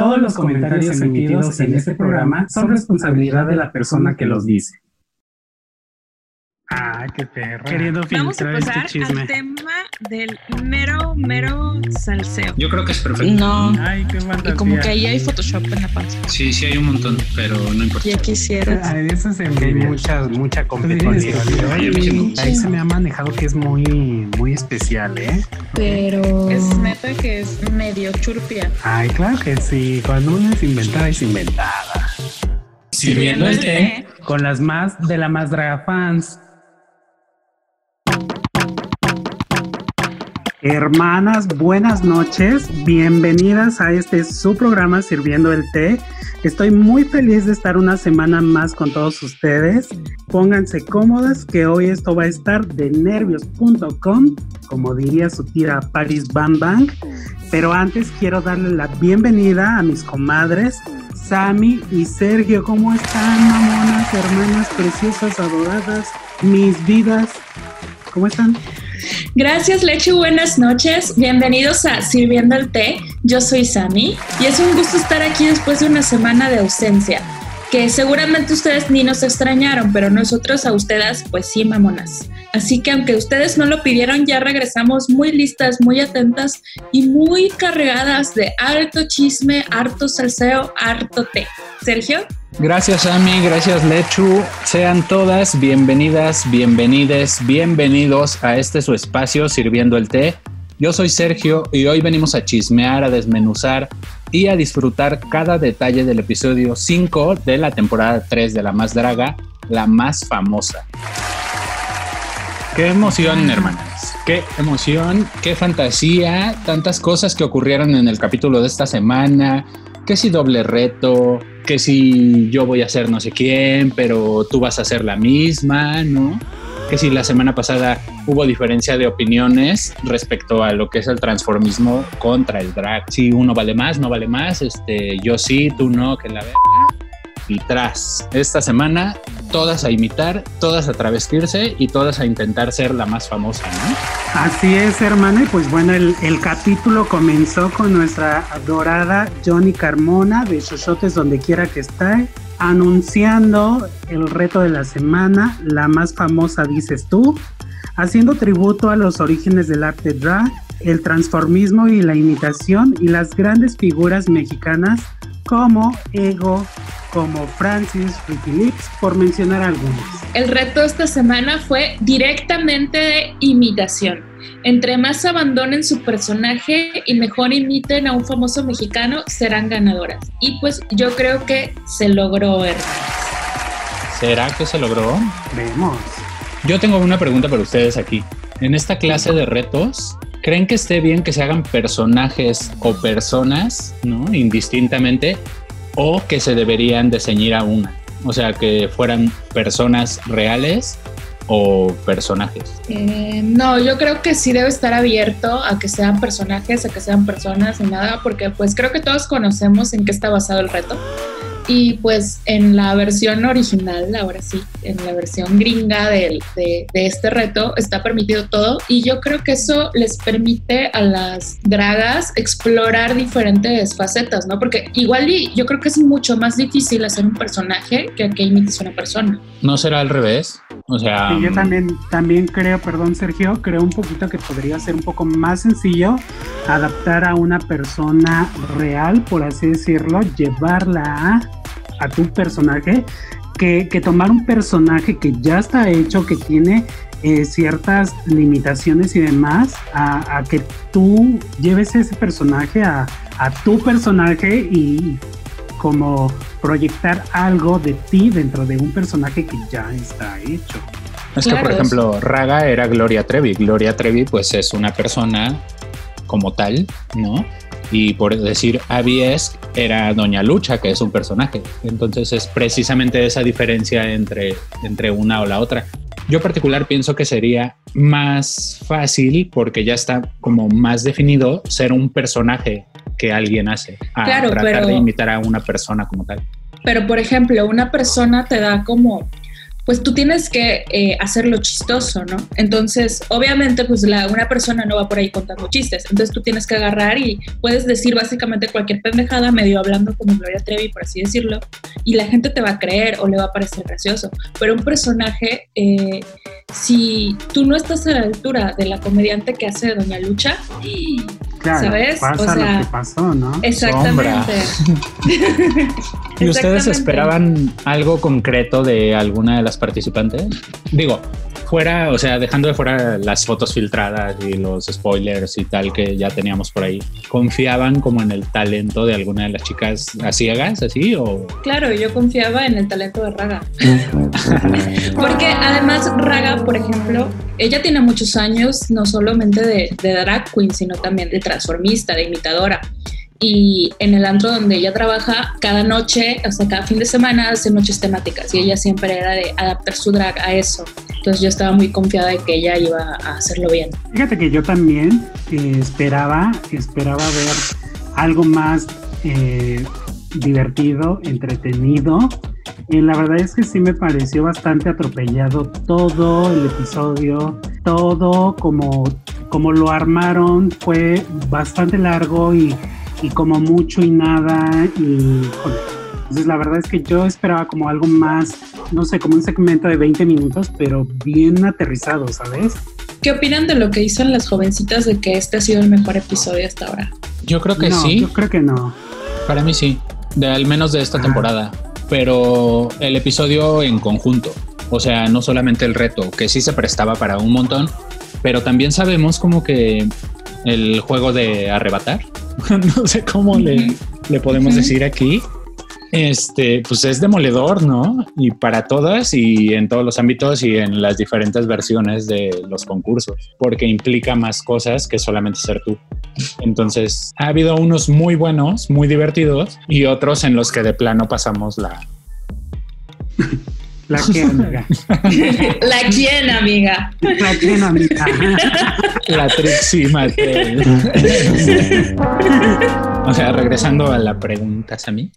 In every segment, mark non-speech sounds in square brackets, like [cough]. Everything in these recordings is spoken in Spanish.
Todos los comentarios emitidos en este programa son responsabilidad de la persona que los dice. Ah, qué perro. Queriendo Vamos a filtrar este pasar chisme. al tema del mero, mero salseo. Yo creo que es perfecto. No. Ay, qué Y fantasía. como que ahí hay Photoshop en la panza. Sí, sí hay un montón, pero no importa. Ya quisieras. Ah, eso se hay mucha, mucha competencia. Ahí se me ha manejado que es muy, muy especial, ¿eh? Pero es neta que es medio churpia. Ay, claro que sí. Cuando una es inventada, es inventada. Sirviendo el té. Con las más de la más draga fans. Hermanas, buenas noches. Bienvenidas a este su programa Sirviendo el Té. Estoy muy feliz de estar una semana más con todos ustedes. Pónganse cómodas que hoy esto va a estar de nervios.com, como diría su tira Paris Bam Bang. Pero antes quiero darle la bienvenida a mis comadres, Sami y Sergio. ¿Cómo están, mamonas, hermanas preciosas, adoradas, mis vidas? ¿Cómo están? Gracias, Leche. Buenas noches. Bienvenidos a Sirviendo el Té. Yo soy Sami y es un gusto estar aquí después de una semana de ausencia. Que seguramente ustedes ni nos extrañaron, pero nosotros a ustedes, pues sí, mamonas. Así que aunque ustedes no lo pidieron, ya regresamos muy listas, muy atentas y muy cargadas de harto chisme, harto salseo, harto té. Sergio. Gracias, Ami. Gracias, Lechu. Sean todas bienvenidas, bienvenides, bienvenidos a este su espacio Sirviendo el Té. Yo soy Sergio y hoy venimos a chismear, a desmenuzar y a disfrutar cada detalle del episodio 5 de la temporada 3 de La Más Draga, la más famosa. Qué emoción, hermanas. Qué emoción, qué fantasía, tantas cosas que ocurrieron en el capítulo de esta semana. Que si doble reto, que si yo voy a ser no sé quién, pero tú vas a ser la misma, ¿no? Que si la semana pasada hubo diferencia de opiniones respecto a lo que es el transformismo contra el drag. Si uno vale más, no vale más, este, yo sí, tú no, que la verga. Y tras esta semana, todas a imitar, todas a travestirse y todas a intentar ser la más famosa, ¿no? Así es, hermana. Y pues bueno, el, el capítulo comenzó con nuestra adorada Johnny Carmona de Xochotes donde quiera que esté, anunciando el reto de la semana, la más famosa dices tú, haciendo tributo a los orígenes del arte drag, el transformismo y la imitación y las grandes figuras mexicanas como Ego, como Francis, Ricky Lips, por mencionar algunos. El reto esta semana fue directamente de imitación. Entre más abandonen su personaje y mejor imiten a un famoso mexicano, serán ganadoras. Y pues yo creo que se logró, hermanos. ¿Será que se logró? Vemos. Yo tengo una pregunta para ustedes aquí. En esta clase de retos, ¿creen que esté bien que se hagan personajes o personas, ¿no? Indistintamente, o que se deberían de ceñir a una? O sea, que fueran personas reales o personajes. Eh, no, yo creo que sí debe estar abierto a que sean personajes, a que sean personas y nada, porque pues creo que todos conocemos en qué está basado el reto. Y pues en la versión original, ahora sí, en la versión gringa de este reto, está permitido todo. Y yo creo que eso les permite a las dragas explorar diferentes facetas, ¿no? Porque igual y yo creo que es mucho más difícil hacer un personaje que que imites una persona. ¿No será al revés? O sea, Sí, yo también, también creo, perdón Sergio, creo un poquito que podría ser un poco más sencillo adaptar a una persona real, por así decirlo, llevarla a, a tu personaje, que, que tomar un personaje que ya está hecho, que tiene eh, ciertas limitaciones y demás, a, a que tú lleves ese personaje a, a tu personaje y como proyectar algo de ti dentro de un personaje que ya está hecho. Es que, por ejemplo, Raga era Gloria Trevi. Gloria Trevi, pues, es una persona como tal, ¿no? Y por decir, Abies era Doña Lucha, que es un personaje. Entonces, es precisamente esa diferencia entre, entre una o la otra. Yo en particular pienso que sería más fácil, porque ya está como más definido, ser un personaje que alguien hace, a Claro, tratar pero- de imitar a una persona como tal. Pero, por ejemplo, una persona te da como pues tú tienes que eh, hacerlo chistoso, ¿no? Entonces, obviamente, pues la, una persona no va por ahí contando chistes, entonces tú tienes que agarrar y puedes decir básicamente cualquier pendejada, medio hablando como Gloria Trevi, por así decirlo, y la gente te va a creer o le va a parecer gracioso. Pero un personaje, eh, si tú no estás a la altura de la comediante que hace Doña Lucha, ¿sabes? Pasa lo que pasó, ¿no? [laughs] Exactamente. [laughs] ¿Y ustedes esperaban algo concreto de alguna de las participantes? Digo, fuera, o sea, dejando de fuera las fotos filtradas y los spoilers y tal que ya teníamos por ahí, ¿confiaban como en el talento de alguna de las chicas a ciegas, así o? Claro, yo confiaba en el talento de Raga. [laughs] Porque además Raga, por ejemplo, ella tiene muchos años, no solamente de, de drag queen, sino también de transformista, de imitadora y en el antro donde ella trabaja, cada noche, sea, cada fin de semana hace noches temáticas y ella siempre era de adaptar su drag a eso. Entonces yo estaba muy confiada de que ella iba a hacerlo bien. Fíjate que yo también eh, esperaba, esperaba ver algo más eh, divertido, entretenido. Y la verdad es que sí me pareció bastante atropellado todo el episodio, todo como, como lo armaron fue bastante largo y y como mucho y nada y entonces la verdad es que yo esperaba como algo más, no sé, como un segmento de 20 minutos, pero bien aterrizado, ¿sabes? ¿Qué opinan de lo que dicen las jovencitas de que este ha sido el mejor episodio hasta ahora? Yo creo que no, sí. Yo creo que no. Para mí sí, de al menos de esta temporada, pero el episodio en conjunto, o sea, no solamente el reto, que sí se prestaba para un montón, pero también sabemos como que el juego de arrebatar, [laughs] no sé cómo le, le podemos decir aquí, este, pues es demoledor, ¿no? Y para todas y en todos los ámbitos y en las diferentes versiones de los concursos, porque implica más cosas que solamente ser tú. Entonces, ha habido unos muy buenos, muy divertidos y otros en los que de plano pasamos la... [laughs] La que, [laughs] amiga. ¿La quién, amiga? La que, amiga. La Trixie Mattel. o sea, regresando a la pregunta, Sammy.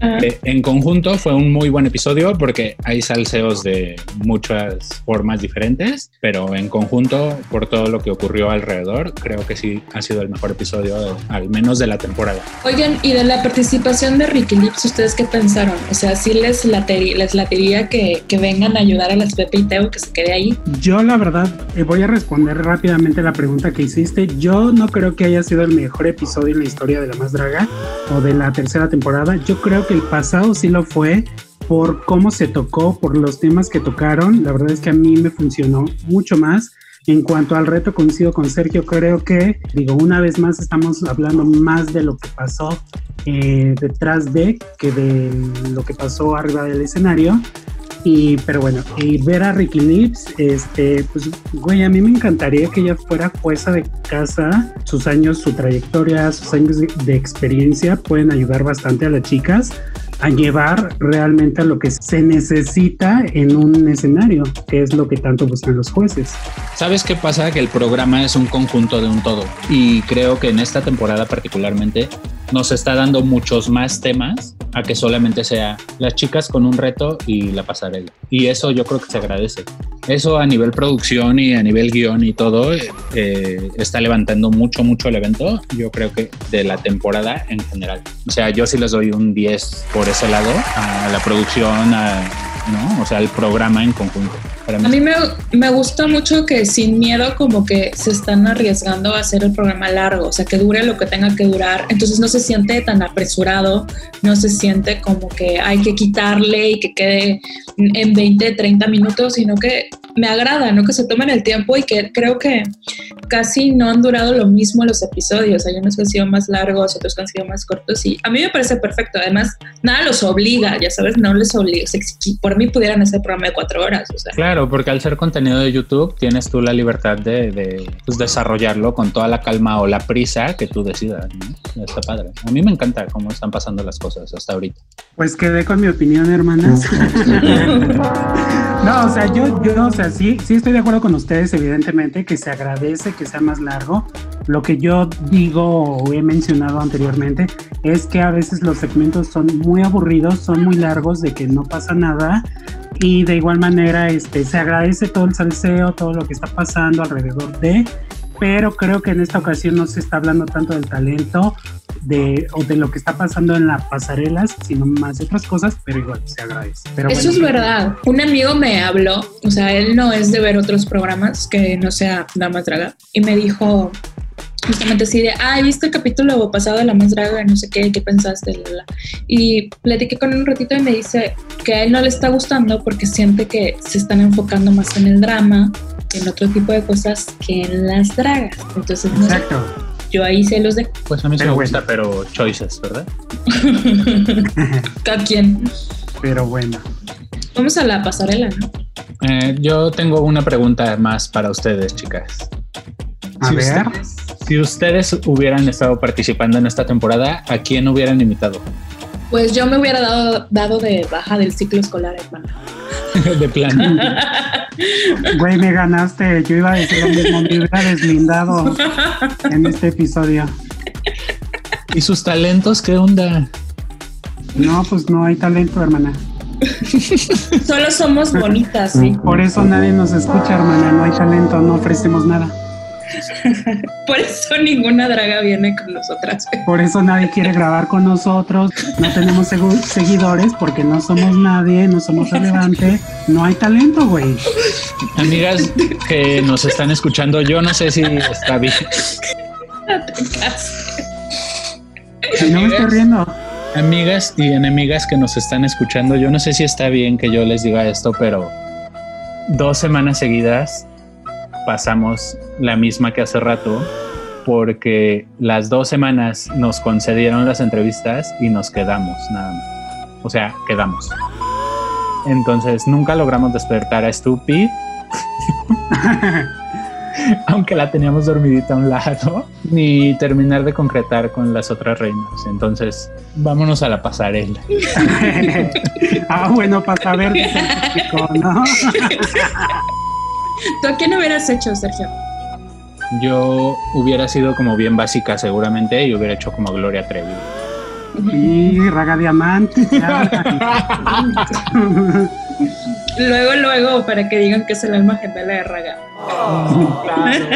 Eh, en conjunto fue un muy buen episodio porque hay salseos de muchas formas diferentes, pero en conjunto, por todo lo que ocurrió alrededor, creo que sí ha sido el mejor episodio, al menos de la temporada. Oigan, y de la participación de Ricky Lips, ¿ustedes qué pensaron? O sea, ¿sí les, latería, les latería que, que, vengan a ayudar a las Pepe y Teo que se quede ahí? Yo, la verdad, eh, voy a responder rápidamente la pregunta que hiciste. Yo no creo que haya sido el mejor episodio en la historia de La Más Draga o de la tercera temporada. Yo creo que el pasado sí lo fue por cómo se tocó, por los temas que tocaron. La verdad es que a mí me funcionó mucho más. En cuanto al reto, coincido con Sergio, creo que, digo, una vez más estamos hablando más de lo que pasó eh, detrás de que de lo que pasó arriba del escenario. Y, pero bueno, y ver a Ricky Lips, este, pues, güey, a mí me encantaría que ella fuera jueza de casa. Sus años, su trayectoria, sus años de, experiencia pueden ayudar bastante a las chicas a llevar realmente a lo que se necesita en un escenario, que es lo que tanto buscan los jueces. ¿Sabes qué pasa? Que el programa es un conjunto de un todo y creo que en esta temporada particularmente nos está dando muchos más temas a que solamente sea las chicas con un reto y la pasarela. Y eso yo creo que se agradece. Eso a nivel producción y a nivel guion y todo eh, está levantando mucho, mucho el evento. Yo creo que de la temporada en general. O sea, yo sí les doy un 10 por ese lado a la producción, a, ¿no? O sea, el programa en conjunto. A mí me, me gusta mucho que sin miedo como que se están arriesgando a hacer el programa largo, o sea, que dure lo que tenga que durar. Entonces no se siente tan apresurado, no se siente como que hay que quitarle y que quede en 20, 30 minutos, sino que me agrada, ¿no? Que se tomen el tiempo y que creo que casi no han durado lo mismo los episodios. Hay unos que han sido más largos, otros que han sido más cortos y a mí me parece perfecto. Además, nada los obliga, ya sabes, no les obliga. Por mí pudieran hacer programa de cuatro horas. O sea. Claro, porque al ser contenido de YouTube tienes tú la libertad de, de pues, desarrollarlo con toda la calma o la prisa que tú decidas. ¿no? Está padre. A mí me encanta cómo están pasando las cosas hasta ahorita. Pues quedé con mi opinión, hermanas. [laughs] no, o sea, yo, yo, o sea, sí, sí estoy de acuerdo con ustedes, evidentemente, que se agradece que sea más largo. Lo que yo digo o he mencionado anteriormente es que a veces los segmentos son muy aburridos, son muy largos, de que no pasa nada Y de igual manera, este, se agradece todo el salseo, todo lo que está pasando alrededor de, pero creo que en esta ocasión no se está hablando tanto del talento de, o de lo que está pasando en las pasarelas, sino más de otras cosas, pero igual se agradece. Pero Eso bueno, es verdad. Un amigo me habló, o sea, él no es de ver otros programas que no sea La Más Draga, y me dijo justamente así de, ay, ¿viste el capítulo pasado de La Más Draga? No sé qué, ¿qué pensaste? La, la. Y platiqué con él un ratito y me dice que a él no le está gustando porque siente que se están enfocando más en el drama, en otro tipo de cosas que en las dragas. Entonces, no sé, Exacto. yo ahí se los dejo. Pues a mí sí me bueno. gusta, pero choices, ¿verdad? [laughs] [laughs] Cada quien. Pero bueno. Vamos a la pasarela, ¿no? Eh, yo tengo una pregunta más para ustedes, chicas. A Si ver. ustedes- si ustedes hubieran estado participando en esta temporada, ¿a quién hubieran invitado? Pues yo me hubiera dado, dado de baja del ciclo escolar, hermana. [laughs] de plan. Güey, me ganaste. Yo iba a decir lo mismo. Me hubiera deslindado en este episodio. ¿Y sus talentos qué onda? No, pues no hay talento, hermana. Solo somos bonitas, sí. Por eso nadie nos escucha, hermana. No hay talento, no ofrecemos nada. Por eso ninguna draga viene con nosotras. Por eso nadie quiere grabar con nosotros. No tenemos segu- seguidores porque no somos nadie, no somos relevantes. No hay talento, güey. Amigas que nos están escuchando, yo no sé si está bien. Y no me estoy riendo. Amigas y enemigas que nos están escuchando, yo no sé si está bien que yo les diga esto, pero dos semanas seguidas pasamos la misma que hace rato porque las dos semanas nos concedieron las entrevistas y nos quedamos nada más. O sea, quedamos. Entonces nunca logramos despertar a Stupid. [laughs] Aunque la teníamos dormidita a un lado, ni terminar de concretar con las otras reinas. Entonces, vámonos a la pasarela. [laughs] ah, bueno, para saber ¿no? [laughs] ¿Tú a quién hubieras hecho, Sergio? Yo hubiera sido como bien básica seguramente y hubiera hecho como Gloria Trevi. Y Raga Diamante. ya. [laughs] Luego, luego, para que digan que es el alma gemela de Raga.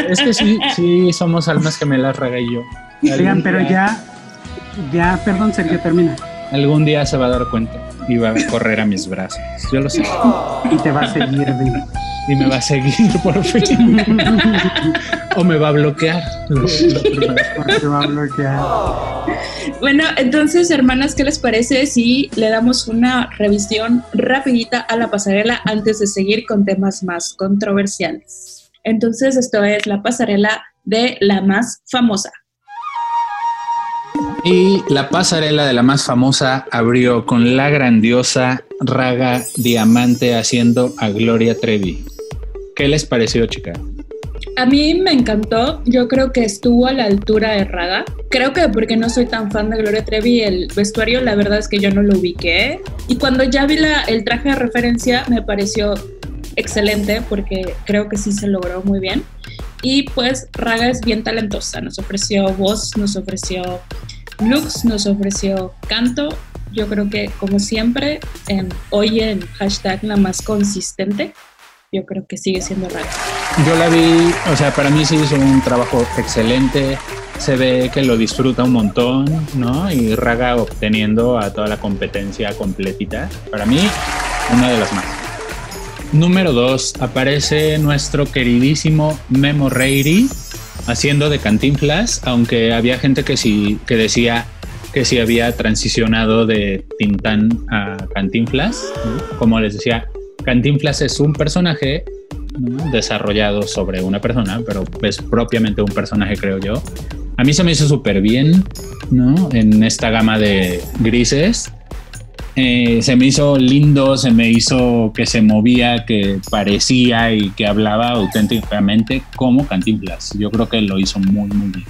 Es que sí, sí somos almas gemelas, Raga y yo. Oigan, pero ya, ya, perdón, Sergio, termina. Algún día se va a dar cuenta y va a correr a mis brazos. Yo lo sé. Y te va a seguir. Y me va a seguir por fin. [laughs] o me va a bloquear. [laughs] Porque va a bloquear. Bueno, entonces, hermanas, ¿qué les parece si le damos una revisión rapidita a la pasarela antes de seguir con temas más controversiales? Entonces, esto es la pasarela de la más famosa. Y la pasarela de la más famosa abrió con la grandiosa Raga Diamante haciendo a Gloria Trevi. ¿Qué les pareció, chica? A mí me encantó, yo creo que estuvo a la altura de Raga. Creo que porque no soy tan fan de Gloria Trevi, el vestuario la verdad es que yo no lo ubiqué. Y cuando ya vi el traje de referencia me pareció excelente porque creo que sí se logró muy bien. Y pues Raga es bien talentosa, nos ofreció voz, nos ofreció looks, nos ofreció canto. Yo creo que como siempre, en, hoy en hashtag la más consistente, yo creo que sigue siendo Raga. Yo la vi, o sea, para mí sí hizo un trabajo excelente. Se ve que lo disfruta un montón, ¿no? Y Raga obteniendo a toda la competencia completita. Para mí, una de las más. Número dos, aparece nuestro queridísimo Memo Reiri haciendo de Cantinflas, aunque había gente que sí que decía que sí había transicionado de Tintán a Cantinflas. ¿no? Como les decía, Cantinflas es un personaje desarrollado sobre una persona, pero es propiamente un personaje, creo yo. A mí se me hizo súper bien, ¿no? En esta gama de grises. Eh, se me hizo lindo, se me hizo que se movía, que parecía y que hablaba auténticamente como Cantinflas. Yo creo que lo hizo muy, muy bien.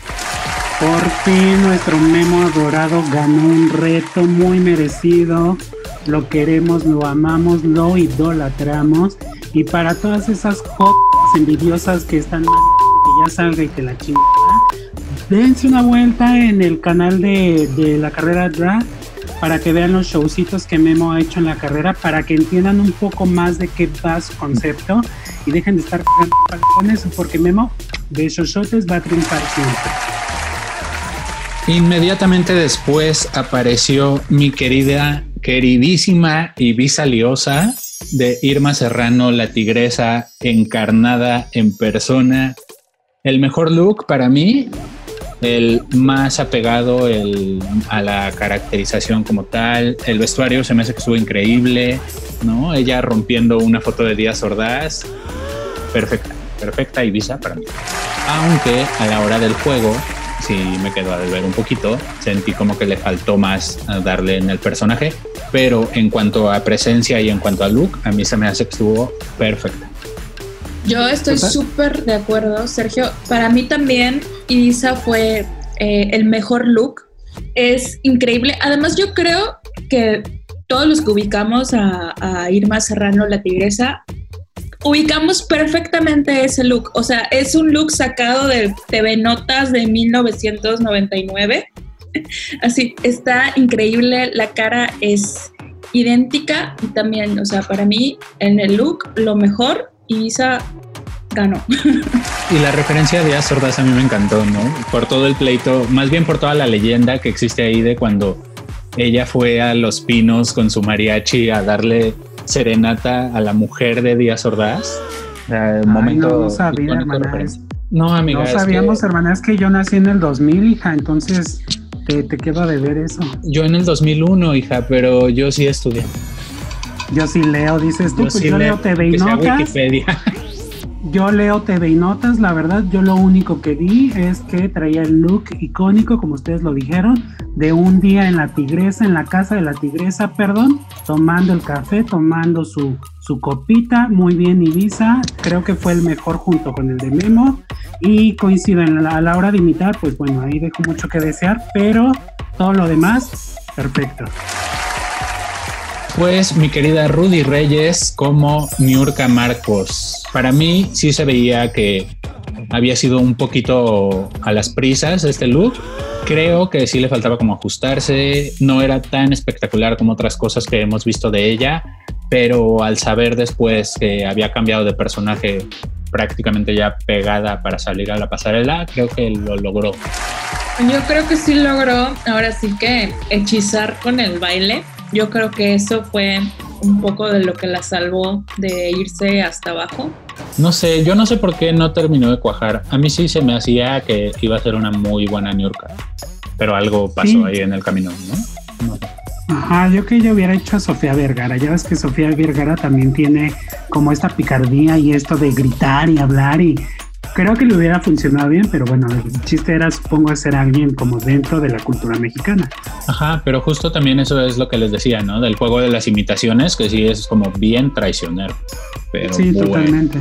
Por fin nuestro Memo adorado ganó un reto muy merecido. Lo queremos, lo amamos, lo idolatramos. Y para todas esas jotas envidiosas que están mal que ya salga y que la chingada, dense una vuelta en el canal de, de la carrera drag para que vean los showcitos que Memo ha hecho en la carrera, para que entiendan un poco más de qué va su concepto y dejen de estar con eso, porque Memo de esos shotes va a triunfar siempre. Inmediatamente después apareció mi querida, queridísima y visaliosa de Irma Serrano, la tigresa encarnada en persona. El mejor look para mí, el más apegado a la caracterización como tal. El vestuario se me hace que estuvo increíble, ¿no? Ella rompiendo una foto de Díaz Ordaz. Perfecta, perfecta Ibiza para mí. Aunque a la hora del juego sí me quedó a ver un poquito. Sentí como que le faltó más darle en el personaje, pero en cuanto a presencia y en cuanto a look, a mí se me hace que estuvo perfecta. Yo estoy súper de acuerdo, Sergio. Para mí también Isa fue eh, el mejor look. Es increíble. Además, yo creo que todos los que ubicamos a, a Irma Serrano, la tigresa, ubicamos perfectamente ese look. O sea, es un look sacado de TV Notas de 1999. [laughs] Así, está increíble. La cara es idéntica y también, o sea, para mí en el look lo mejor, Isa ganó. [laughs] Y la referencia de Díaz Ordaz a mí me encantó, ¿no? Por todo el pleito, más bien por toda la leyenda que existe ahí de cuando ella fue a Los Pinos con su mariachi a darle serenata a la mujer de Díaz Ordaz. momento no, no sabía, hermana. no, amiga. No sabíamos, hermana, es que yo nací en el 2000, hija, entonces te, te queda de ver eso. Yo en el 2001, hija, pero yo sí estudié. Yo sí leo, dices tú, yo pues yo leo, TV y notas. [laughs] Yo leo TV y notas, la verdad, yo lo único que vi es que traía el look icónico, como ustedes lo dijeron, de un día en la tigresa, en la casa de la tigresa, perdón, tomando el café, tomando su, su copita, muy bien Ibiza, creo que fue el mejor junto con el de Memo y coincido en la, a la hora de imitar, pues bueno, ahí dejo mucho que desear, pero todo lo demás, perfecto. Pues mi querida Rudy Reyes como Niurka Marcos. Para mí sí se veía que había sido un poquito a las prisas este look. Creo que sí le faltaba como ajustarse, no era tan espectacular como otras cosas que hemos visto de ella, pero al saber después que había cambiado de personaje prácticamente ya pegada para salir a la pasarela, creo que lo logró. Yo creo que sí logró, ahora sí que hechizar con el baile. Yo creo que eso fue un poco de lo que la salvó de irse hasta abajo. No sé, yo no sé por qué no terminó de cuajar. A mí sí se me hacía que iba a ser una muy buena New York, pero algo pasó ahí en el camino, ¿no? Ajá, yo que yo hubiera hecho a Sofía Vergara. Ya ves que Sofía Vergara también tiene como esta picardía y esto de gritar y hablar y creo que le hubiera funcionado bien, pero bueno, el chiste era, supongo, ser alguien como dentro de la cultura mexicana. Ajá, pero justo también eso es lo que les decía, ¿no? Del juego de las imitaciones, que sí es como bien traicionero. Pero sí, totalmente.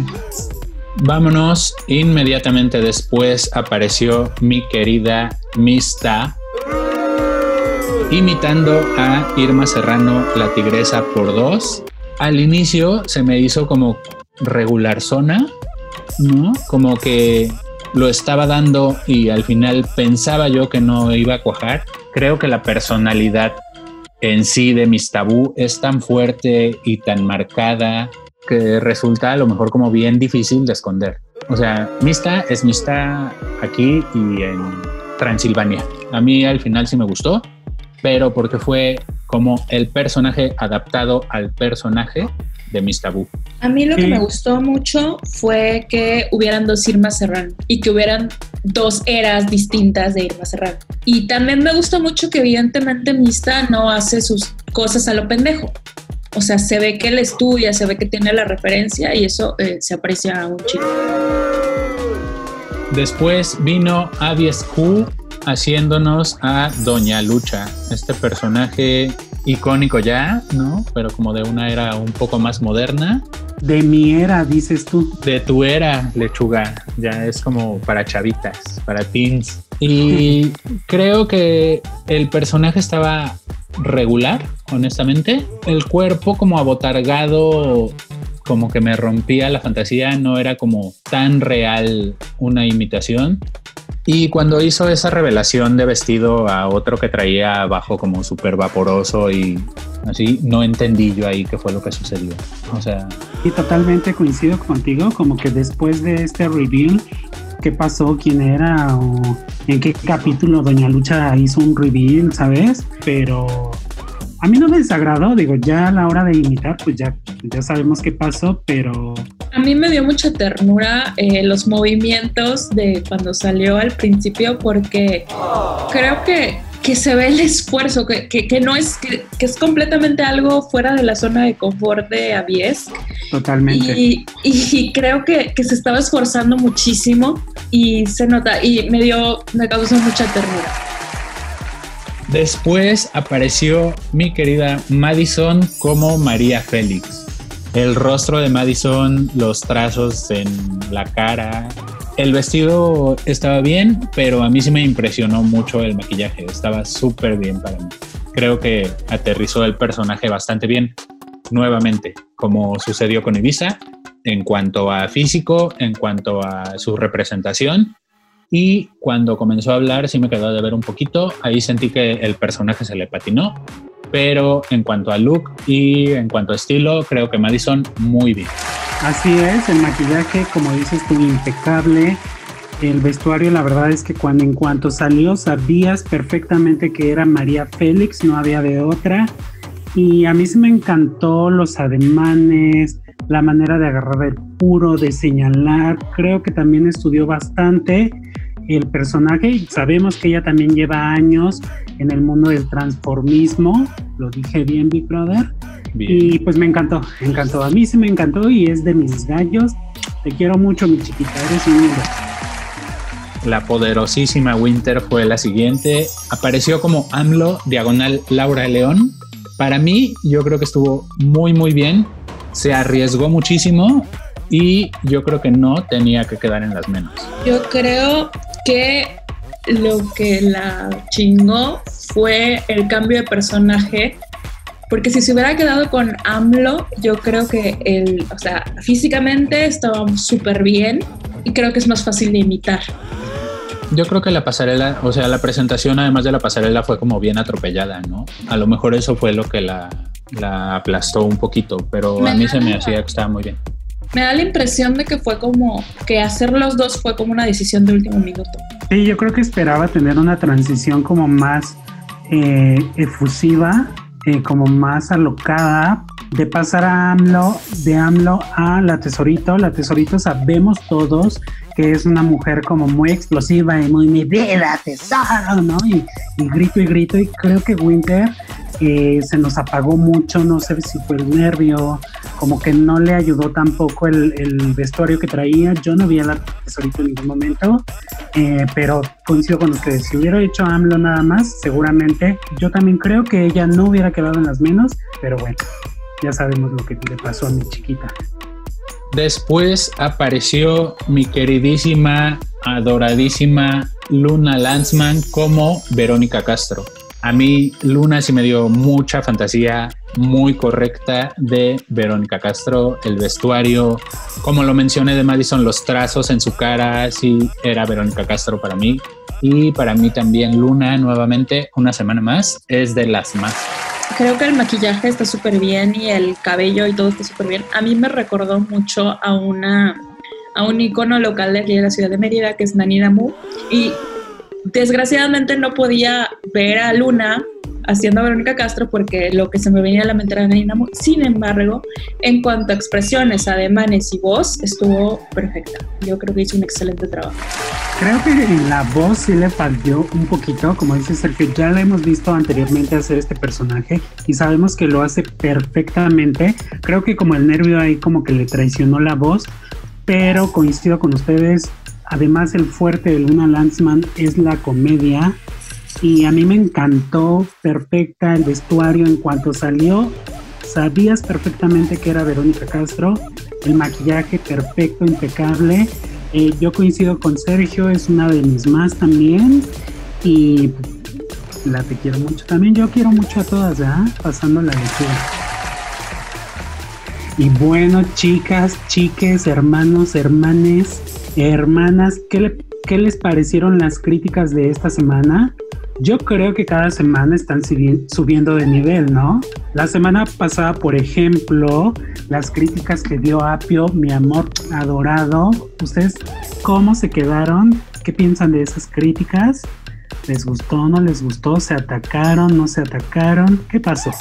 Vámonos, inmediatamente después apareció mi querida Mista imitando a Irma Serrano, la tigresa por dos. Al inicio se me hizo como regular zona, ¿no? Como que lo estaba dando y al final pensaba yo que no iba a cuajar. Creo que la personalidad en sí de mis tabú es tan fuerte y tan marcada que resulta a lo mejor como bien difícil de esconder. O sea, Mista es Mista aquí y en Transilvania. A mí al final sí me gustó, pero porque fue como el personaje adaptado al personaje de Miss Tabú. A mí lo que me gustó mucho fue que hubieran dos Irma Serrano y que hubieran dos eras distintas de Irma Serrano. Y también me gustó mucho que evidentemente Mista no hace sus cosas a lo pendejo. O sea, se ve que él estudia, se ve que tiene la referencia y eso eh, se aprecia un chico. Después vino Avies Q haciéndonos a Doña Lucha, este personaje icónico ya, ¿no? Pero como de una era un poco más moderna. De mi era, dices tú. De tu era, lechuga. Ya es como para chavitas, para teens. Y creo que el personaje estaba regular, honestamente. El cuerpo como abotargado, como que me rompía la fantasía, no era como tan real una imitación Y cuando hizo esa revelación de vestido a otro que traía abajo como súper vaporoso y así, no entendí yo ahí qué fue lo que sucedió. O sea... Y totalmente coincido contigo, como que después de este reveal, ¿qué pasó? ¿Quién era? ¿O en qué capítulo Doña Lucha hizo un reveal, sabes? Pero a mí no me desagradó, digo, ya a la hora de imitar, pues ya, ya sabemos qué pasó, pero... A mí me dio mucha ternura eh, los movimientos de cuando salió al principio, porque creo que, que se ve el esfuerzo, que, que, no es, que, es completamente algo fuera de la zona de confort de Avies. Totalmente. Y, y creo que, que se estaba esforzando muchísimo y se nota, y me dio, me causó mucha ternura. Después apareció mi querida Madison como María Félix. El rostro de Madison, los trazos en la cara. El vestido estaba bien, pero a mí sí me impresionó mucho el maquillaje. Estaba súper bien para mí. Creo que aterrizó el personaje bastante bien nuevamente, como sucedió con Ibiza, en cuanto a físico, en cuanto a su representación y cuando comenzó a hablar sí me quedó de ver un poquito, ahí sentí que el personaje se le patinó, pero en cuanto a look y en cuanto a estilo, creo que Madison muy bien. Así es, el maquillaje, como dices tú, impecable. El vestuario, la verdad es que cuando en cuanto salió sabías perfectamente que era María Félix, no había de otra. Y a mí se me encantó los ademanes, la manera de agarrar el puro, de señalar. Creo que también estudió bastante el personaje. Sabemos que ella también lleva años en el mundo del transformismo. Lo dije bien, Big Brother. Y pues me encantó, me encantó. A mí sí me encantó y es de mis gallos. Te quiero mucho, mi chiquita. Eres un. La poderosísima Winter fue la siguiente. Apareció como AMLO, diagonal Laura León. Para mí, yo creo que estuvo muy, muy bien. Se arriesgó muchísimo y yo creo que no tenía que quedar en las menos. Yo creo que lo que la chingó fue el cambio de personaje. Porque si se hubiera quedado con AMLO, yo creo que él, o sea, físicamente estaba súper bien y creo que es más fácil de imitar. Yo creo que la pasarela, o sea, la presentación además de la pasarela fue como bien atropellada, ¿no? A lo mejor eso fue lo que la, la aplastó un poquito, pero a mí se me hacía que estaba muy bien me da la impresión de que fue como que hacer los dos fue como una decisión de último minuto. Sí, yo creo que esperaba tener una transición como más eh, efusiva, eh, como más alocada, de pasar a AMLO, de AMLO a la Tesorito. La Tesorito sabemos todos que es una mujer como muy explosiva y muy mi vida, tesoro, ¿no? Y, y grito y grito. Y creo que Winter se nos apagó mucho, no sé si fue el nervio, como que no le ayudó tampoco el, vestuario que traía. Yo no vi a la tesorita en ningún momento, eh, pero coincido con ustedes. Si hubiera hecho AMLO nada más, seguramente yo también creo que ella no hubiera quedado en las menos, pero bueno, ya sabemos lo que le pasó a mi chiquita. Después apareció mi queridísima, adoradísima Luna Lanzman como Verónica Castro. A mí Luna sí me dio mucha fantasía muy correcta de Verónica Castro, el vestuario, como lo mencioné de Madison, los trazos en su cara, sí era Verónica Castro para mí. Y para mí también Luna, nuevamente, una semana más, es de las más. Creo que el maquillaje está súper bien y el cabello y todo está súper bien. A mí me recordó mucho a una a un icono local de aquí de la ciudad de Mérida, que es Nanina Mu. Y Desgraciadamente no podía ver a Luna haciendo a Verónica Castro porque lo que se me venía a la mente era Dinamo. Sin embargo, en cuanto a expresiones, ademanes y voz, estuvo perfecta. Yo creo que hizo un excelente trabajo. Creo que la voz sí le faltó un poquito, como dice Sergio, ya la hemos visto anteriormente hacer este personaje y sabemos que lo hace perfectamente. Creo que como el nervio ahí como que le traicionó la voz, pero coincido con ustedes, Además, el fuerte de Luna Lanzman es la comedia. Y a mí me encantó perfecta el vestuario en cuanto salió. Sabías perfectamente que era Verónica Castro. El maquillaje perfecto, impecable. Eh, yo coincido con Sergio, es una de mis más también. Y la te quiero mucho. También yo quiero mucho a todas, ¿verdad? Pasando la lectura. Y bueno, chicas, chiques, hermanos, hermanes, Hermanas, ¿qué, ¿qué les parecieron las críticas de esta semana? Yo creo que cada semana están subiendo de nivel, ¿no? La semana pasada, por ejemplo, las críticas que dio Apio, mi amor adorado, ¿ustedes cómo se quedaron? ¿Qué piensan de esas críticas? ¿Les gustó, no les gustó? ¿Se atacaron, no se atacaron? ¿Qué pasó?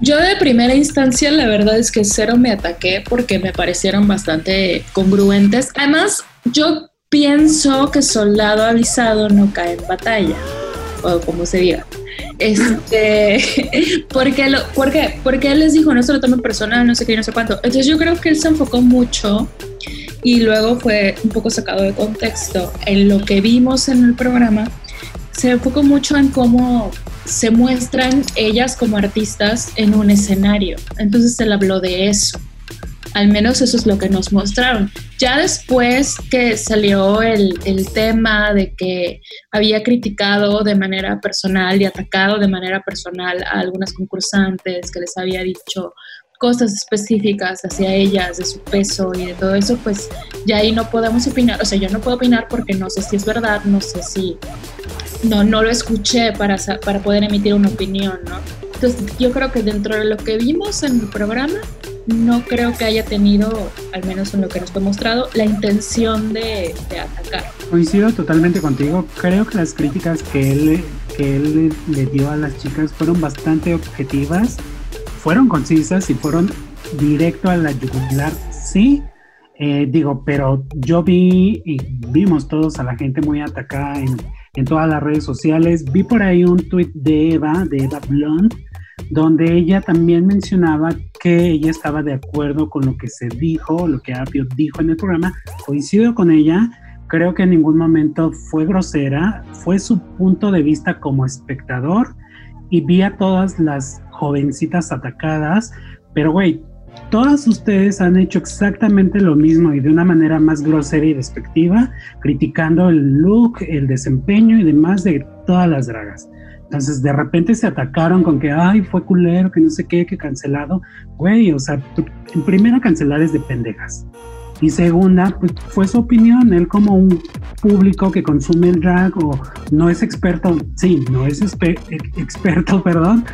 Yo de primera instancia la verdad es que cero me ataqué porque me parecieron bastante congruentes. Además, yo pienso que soldado avisado no cae en batalla o como se diga. Este, [laughs] porque, lo, porque, porque él les dijo, no se lo tomen personal, no sé qué, no sé cuánto. Entonces yo creo que él se enfocó mucho y luego fue un poco sacado de contexto en lo que vimos en el programa. Se enfocó mucho en cómo se muestran ellas como artistas en un escenario. Entonces él habló de eso. Al menos eso es lo que nos mostraron. Ya después que salió el, el, tema de que había criticado de manera personal y atacado de manera personal a algunas concursantes, que les había dicho cosas específicas hacia ellas, de su peso y de todo eso, pues ya ahí no podemos opinar, o sea, yo no puedo opinar porque no sé si es verdad, no sé si, no, no lo escuché para, para poder emitir una opinión, ¿no? Entonces yo creo que dentro de lo que vimos en el programa, no creo que haya tenido, al menos en lo que nos fue mostrado, la intención de, atacar. Coincido totalmente contigo. Creo que las críticas que él, que él le dio a las chicas fueron bastante objetivas, fueron concisas y fueron directo a la yugular. Sí, eh, digo, pero yo vi y vimos todos a la gente muy atacada en, en todas las redes sociales. Vi por ahí un tweet de Eva, de Eva Blunt, donde ella también mencionaba que ella estaba de acuerdo con lo que se dijo, lo que Apio dijo en el programa, coincido con ella, creo que en ningún momento fue grosera, fue su punto de vista como espectador y vi a todas las jovencitas atacadas, pero güey, todas ustedes han hecho exactamente lo mismo y de una manera más grosera y despectiva, criticando el look, el desempeño y demás de todas las dragas. Entonces de repente se atacaron con que, ay, fue culero, que no sé qué, que cancelado. Güey, o sea, en primera cancelar es de pendejas. Y segunda, pues fue su opinión. Él como un público que consume el drag o no es experto, sí, no es experto, [laughs] perdón,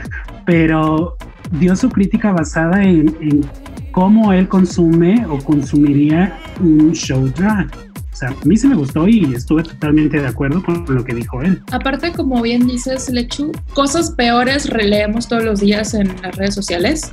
pero dio su crítica basada en, cómo él consume o consumiría un show drag. O sea, a mí se me gustó y estuve totalmente de acuerdo con lo que dijo él. Aparte, como bien dices, Lechu, cosas peores releemos todos los días en las redes sociales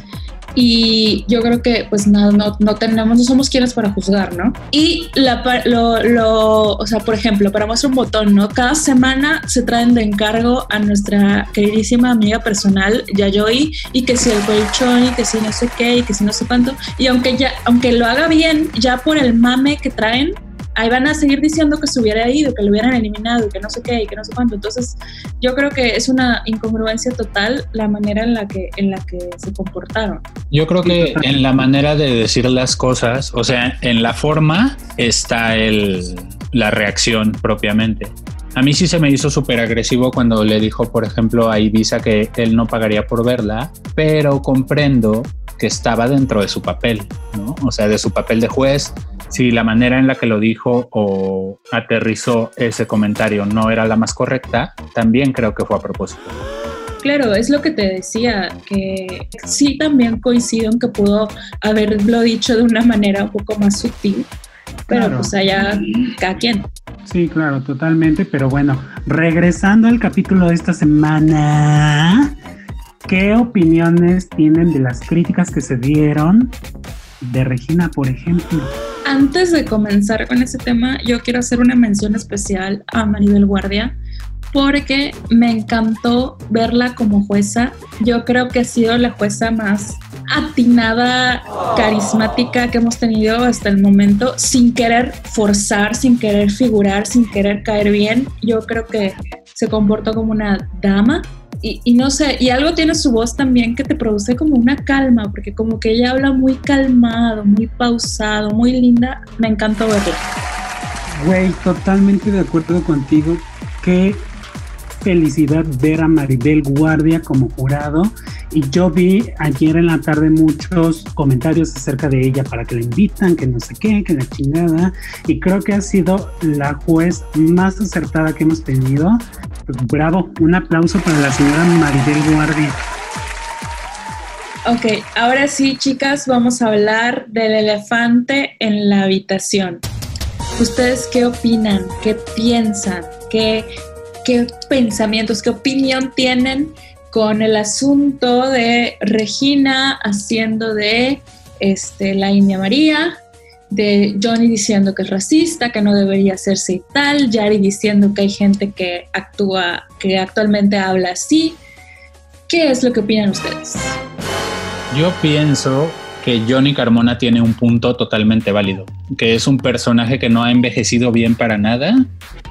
y yo creo que pues nada, no, no, tenemos, no somos quienes para juzgar, ¿no? Y la, lo, lo, o sea, por ejemplo, para mostrar un botón, ¿no? Cada semana se traen de encargo a nuestra queridísima amiga personal, Yayoi, y que si el colchón, y que si no sé qué, y que si no sé cuánto, y aunque ya, aunque lo haga bien, ya por el mame que traen, ahí van a seguir diciendo que se hubiera ido, que lo hubieran eliminado, que no sé qué y que no sé cuánto. Entonces, yo creo que es una incongruencia total la manera en la que, en la que se comportaron. Yo creo que en la manera de decir las cosas, o sea, en la forma está el, la reacción propiamente. A mí sí se me hizo súper agresivo cuando le dijo, por ejemplo, a Ibiza que él no pagaría por verla, pero comprendo que estaba dentro de su papel, ¿no? O sea, de su papel de juez. Si la manera en la que lo dijo o aterrizó ese comentario no era la más correcta, también creo que fue a propósito. Claro, es lo que te decía, que sí también coincido en que pudo haberlo dicho de una manera un poco más sutil, pero pues allá cada quien. Sí, claro, totalmente, pero bueno, regresando al capítulo de esta semana, ¿qué opiniones tienen de las críticas que se dieron de Regina, por ejemplo? Antes de comenzar con ese tema, yo quiero hacer una mención especial a Maribel Guardia porque me encantó verla como jueza. Yo creo que ha sido la jueza más atinada, carismática que hemos tenido hasta el momento, sin querer forzar, sin querer figurar, sin querer caer bien. Yo creo que se comportó como una dama. Y, no sé, y algo tiene su voz también que te produce como una calma, porque como que ella habla muy calmado, muy pausado, muy linda. Me encantó verla. Güey, totalmente de acuerdo contigo. Qué felicidad ver a Maribel Guardia como jurado Y yo vi ayer en la tarde muchos comentarios acerca de ella para que la invitan, que no sé qué, que la chingada. Y creo que ha sido la juez más acertada que hemos tenido. Bravo, un aplauso para la señora Maribel Guardia. Ok, ahora sí, chicas, vamos a hablar del elefante en la habitación. ¿Ustedes qué opinan? ¿Qué piensan? ¿Qué, qué pensamientos, qué opinión tienen con el asunto de Regina haciendo de este, la India María, de Johnny diciendo que es racista, que no debería hacerse y tal, Yari diciendo que hay gente que actúa, que actualmente habla así. ¿Qué es lo que opinan ustedes? Yo pienso que Johnny Carmona tiene un punto totalmente válido, que es un personaje que no ha envejecido bien para nada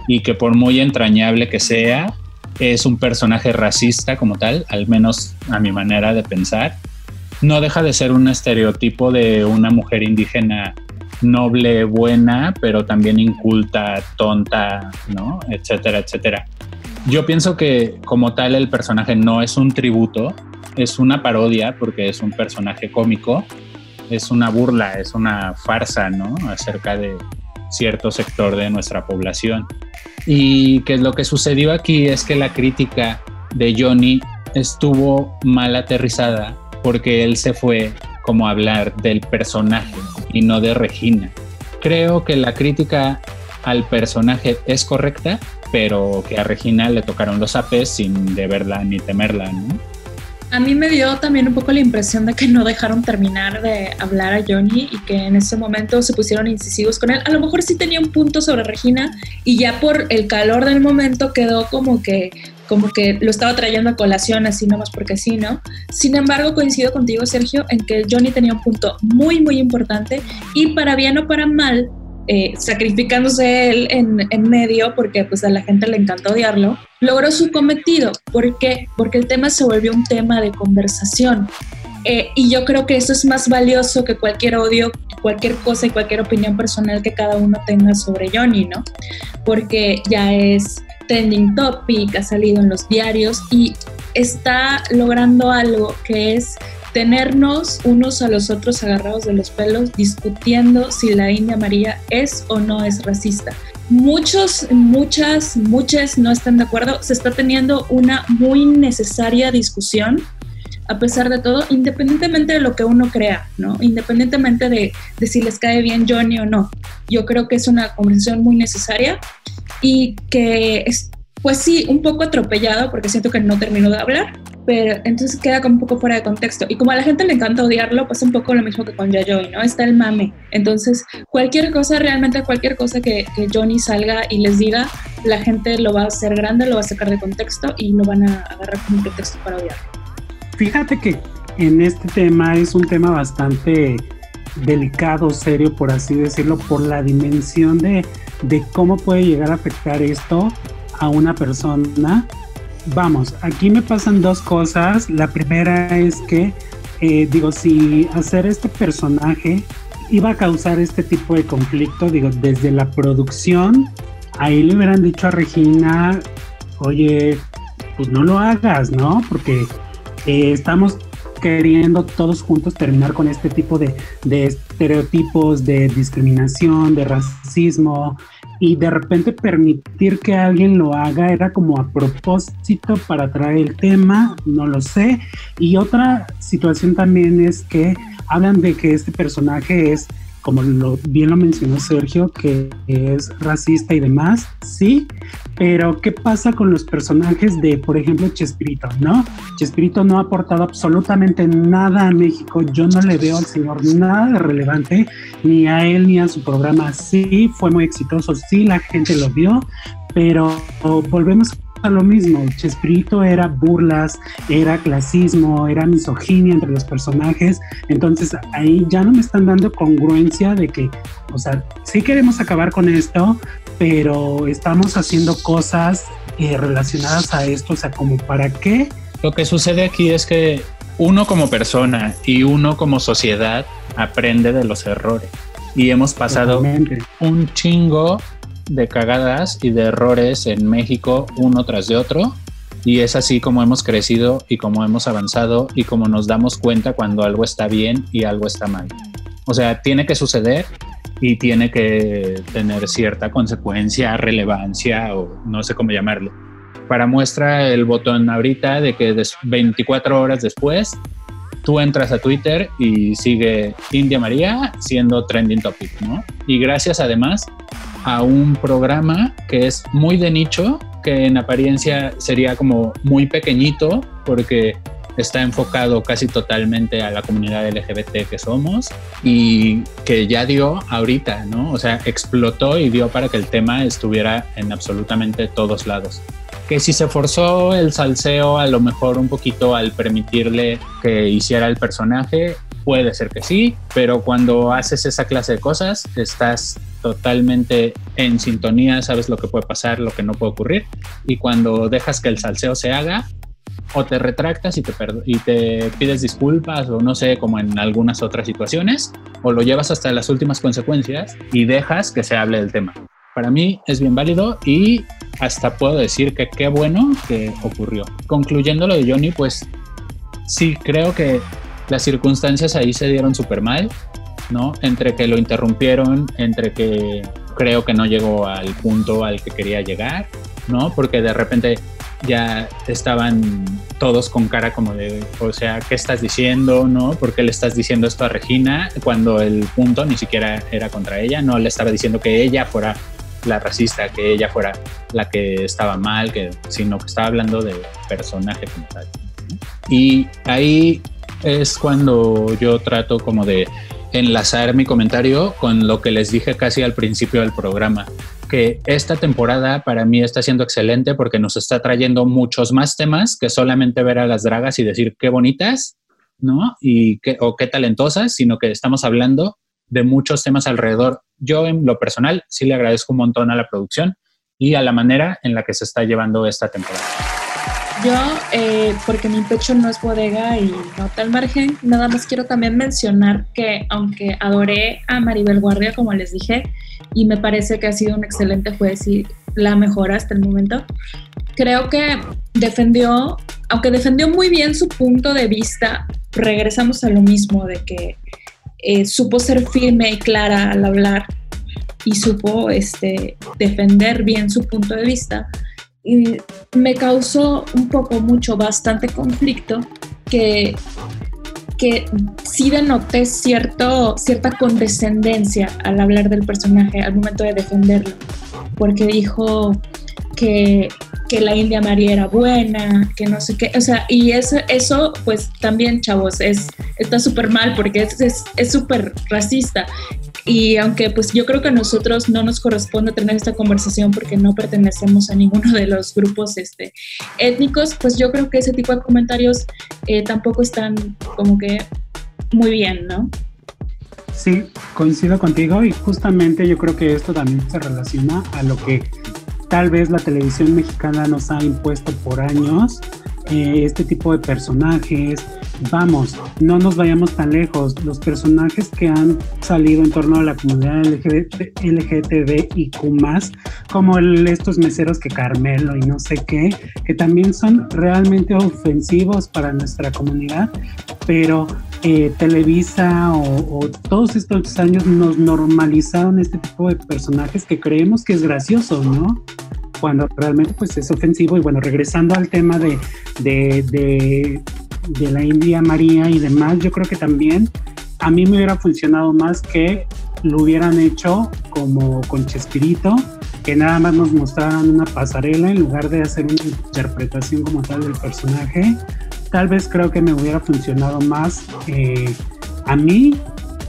y que por muy entrañable que sea, es un personaje racista como tal, al menos a mi manera de pensar. No deja de ser un estereotipo de una mujer indígena noble, buena, pero también inculta, tonta, ¿no? Etcétera, etcétera. Yo pienso que como tal el personaje no es un tributo, es una parodia porque es un personaje cómico, es una burla, es una farsa, ¿no? Acerca de cierto sector de nuestra población. Y que lo que sucedió aquí es que la crítica de Johnny estuvo mal aterrizada porque él se fue como hablar del personaje y no de Regina. Creo que la crítica al personaje es correcta, pero que a Regina le tocaron los apes sin deberla ni temerla, ¿no? A mí me dio también un poco la impresión de que no dejaron terminar de hablar a Johnny y que en ese momento se pusieron incisivos con él. A lo mejor sí tenía un punto sobre Regina y ya por el calor del momento quedó como que como que lo estaba trayendo a colación así nomás porque sí, ¿no? Sin embargo, coincido contigo, Sergio, en que Johnny tenía un punto muy, muy importante y para bien o para mal, eh, sacrificándose él en, en, medio porque pues a la gente le encanta odiarlo, logró su cometido. ¿Por qué? Porque el tema se volvió un tema de conversación. Eh, y yo creo que eso es más valioso que cualquier odio, cualquier cosa y cualquier opinión personal que cada uno tenga sobre Johnny, ¿no? Porque ya es trending topic, ha salido en los diarios y está logrando algo que es tenernos unos a los otros agarrados de los pelos discutiendo si la India María es o no es racista. Muchos, muchas, muchas no están de acuerdo. Se está teniendo una muy necesaria discusión a pesar de todo, independientemente de lo que uno crea, ¿no? Independientemente de, si les cae bien Johnny o no. Yo creo que es una conversación muy necesaria y que es, pues sí, un poco atropellado porque siento que no terminó de hablar, pero entonces queda como un poco fuera de contexto. Y como a la gente le encanta odiarlo, pasa un poco lo mismo que con Yayoi, ¿no? Está el mame. Entonces, cualquier cosa, realmente cualquier cosa que, que, Johnny salga y les diga, la gente lo va a hacer grande, lo va a sacar de contexto y lo van a agarrar como pretexto para odiarlo. Fíjate que en este tema es un tema bastante delicado, serio, por así decirlo, por la dimensión de, de cómo puede llegar a afectar esto a una persona vamos, aquí me pasan dos cosas. La primera es que, eh, digo, si hacer este personaje iba a causar este tipo de conflicto, digo, desde la producción, ahí le hubieran dicho a Regina, oye, pues no lo hagas, ¿no? Porque eh, estamos queriendo todos juntos terminar con este tipo de, de estereotipos de discriminación, de racismo, y de repente permitir que alguien lo haga era como a propósito para traer el tema, no lo sé. Y otra situación también es que hablan de que este personaje es como lo, bien lo mencionó Sergio, que es racista y demás, sí, pero ¿qué pasa con los personajes de, por ejemplo, Chespirito, no? Chespirito no ha aportado absolutamente nada a México, yo no le veo al señor nada de relevante, ni a él ni a su programa, sí, fue muy exitoso, sí, la gente lo vio, pero volvemos lo mismo. Chespirito era burlas, era clasismo, era misoginia entre los personajes. Entonces ahí ya no me están dando congruencia de que, o sea, sí queremos acabar con esto, pero estamos haciendo cosas eh, relacionadas a esto. O sea, como para qué. Lo que sucede aquí es que uno como persona y uno como sociedad aprende de los errores. Y hemos pasado un chingo de cagadas y de errores en México uno tras de otro Y es así como hemos crecido y como hemos avanzado y como nos damos cuenta cuando algo está bien y algo está mal. O sea, tiene que suceder y tiene que tener cierta consecuencia, relevancia o no sé cómo llamarlo. Para muestra el botón ahorita de que 24 horas después tú entras a Twitter y sigue India María siendo trending topic, ¿no? Y gracias además a un programa que es muy de nicho, que en apariencia sería como muy pequeñito porque está enfocado casi totalmente a la comunidad LGBT que somos y que ya dio ahorita, ¿no? O sea, explotó y dio para que el tema estuviera en absolutamente todos lados. Que si se forzó el salseo a lo mejor un poquito al permitirle que hiciera el personaje, puede ser que sí, pero cuando haces esa clase de cosas, estás totalmente en sintonía, sabes lo que puede pasar, lo que no puede ocurrir, y cuando dejas que el salseo se haga, o te retractas y te, y te pides disculpas o no sé, como en algunas otras situaciones, o lo llevas hasta las últimas consecuencias y dejas que se hable del tema. Para mí es bien válido y hasta puedo decir que qué bueno que ocurrió. Concluyendo lo de Johnny, pues sí, creo que las circunstancias ahí se dieron súper mal, ¿no? Entre que lo interrumpieron, entre que creo que no llegó al punto al que quería llegar, ¿no? Porque de repente ya estaban todos con cara como de, o sea, ¿qué estás diciendo? ¿No? ¿Por qué le estás diciendo esto a Regina cuando el punto ni siquiera era contra ella? No le estaba diciendo que ella fuera la racista, que ella fuera la que estaba mal, que, sino que estaba hablando de personaje como. Y ahí es cuando yo trato como de enlazar mi comentario con lo que les dije casi al principio del programa, que esta temporada para mí está siendo excelente porque nos está trayendo muchos más temas que solamente ver a las dragas y decir qué bonitas, ¿no? Y qué, o qué talentosas, sino que estamos hablando de muchos temas alrededor. Yo en lo personal sí le agradezco un montón a la producción y a la manera en la que se está llevando esta temporada. Yo, eh, porque mi pecho no es bodega y no tal margen, nada más quiero también mencionar que aunque adoré a Maribel Guardia, como les dije, y me parece que ha sido un excelente juez y la mejor hasta el momento, creo que defendió, aunque defendió muy bien su punto de vista, regresamos a lo mismo, de que eh, supo ser firme y clara al hablar y supo este, defender bien su punto de vista. Y me causó un poco, mucho, bastante conflicto que, que sí denoté cierto, cierta condescendencia al hablar del personaje al momento de defenderlo, porque dijo que, que la India María era buena, que no sé qué, o sea, y eso, eso pues también, chavos, es, está súper mal porque es súper racista y aunque pues yo creo que a nosotros no nos corresponde tener esta conversación porque no pertenecemos a ninguno de los grupos este, étnicos, pues yo creo que ese tipo de comentarios eh, tampoco están como que muy bien, ¿no? Sí, coincido contigo y justamente yo creo que esto también se relaciona a lo que tal vez la televisión mexicana nos ha impuesto por años, eh, este tipo de personajes, vamos, no nos vayamos tan lejos. Los personajes que han salido en torno a la comunidad LGBT, LGTBIQ, como estos meseros que Carmelo y no sé qué, que también son realmente ofensivos para nuestra comunidad, pero eh, Televisa o, o, todos estos años nos normalizaron este tipo de personajes que creemos que es gracioso, ¿no? Cuando realmente pues es ofensivo y bueno, regresando al tema de, de, de la India María y demás, yo creo que también a mí me hubiera funcionado más que lo hubieran hecho como con Chespirito, que nada más nos mostraran una pasarela en lugar de hacer una interpretación como tal del personaje. Tal vez creo que me hubiera funcionado más eh, a mí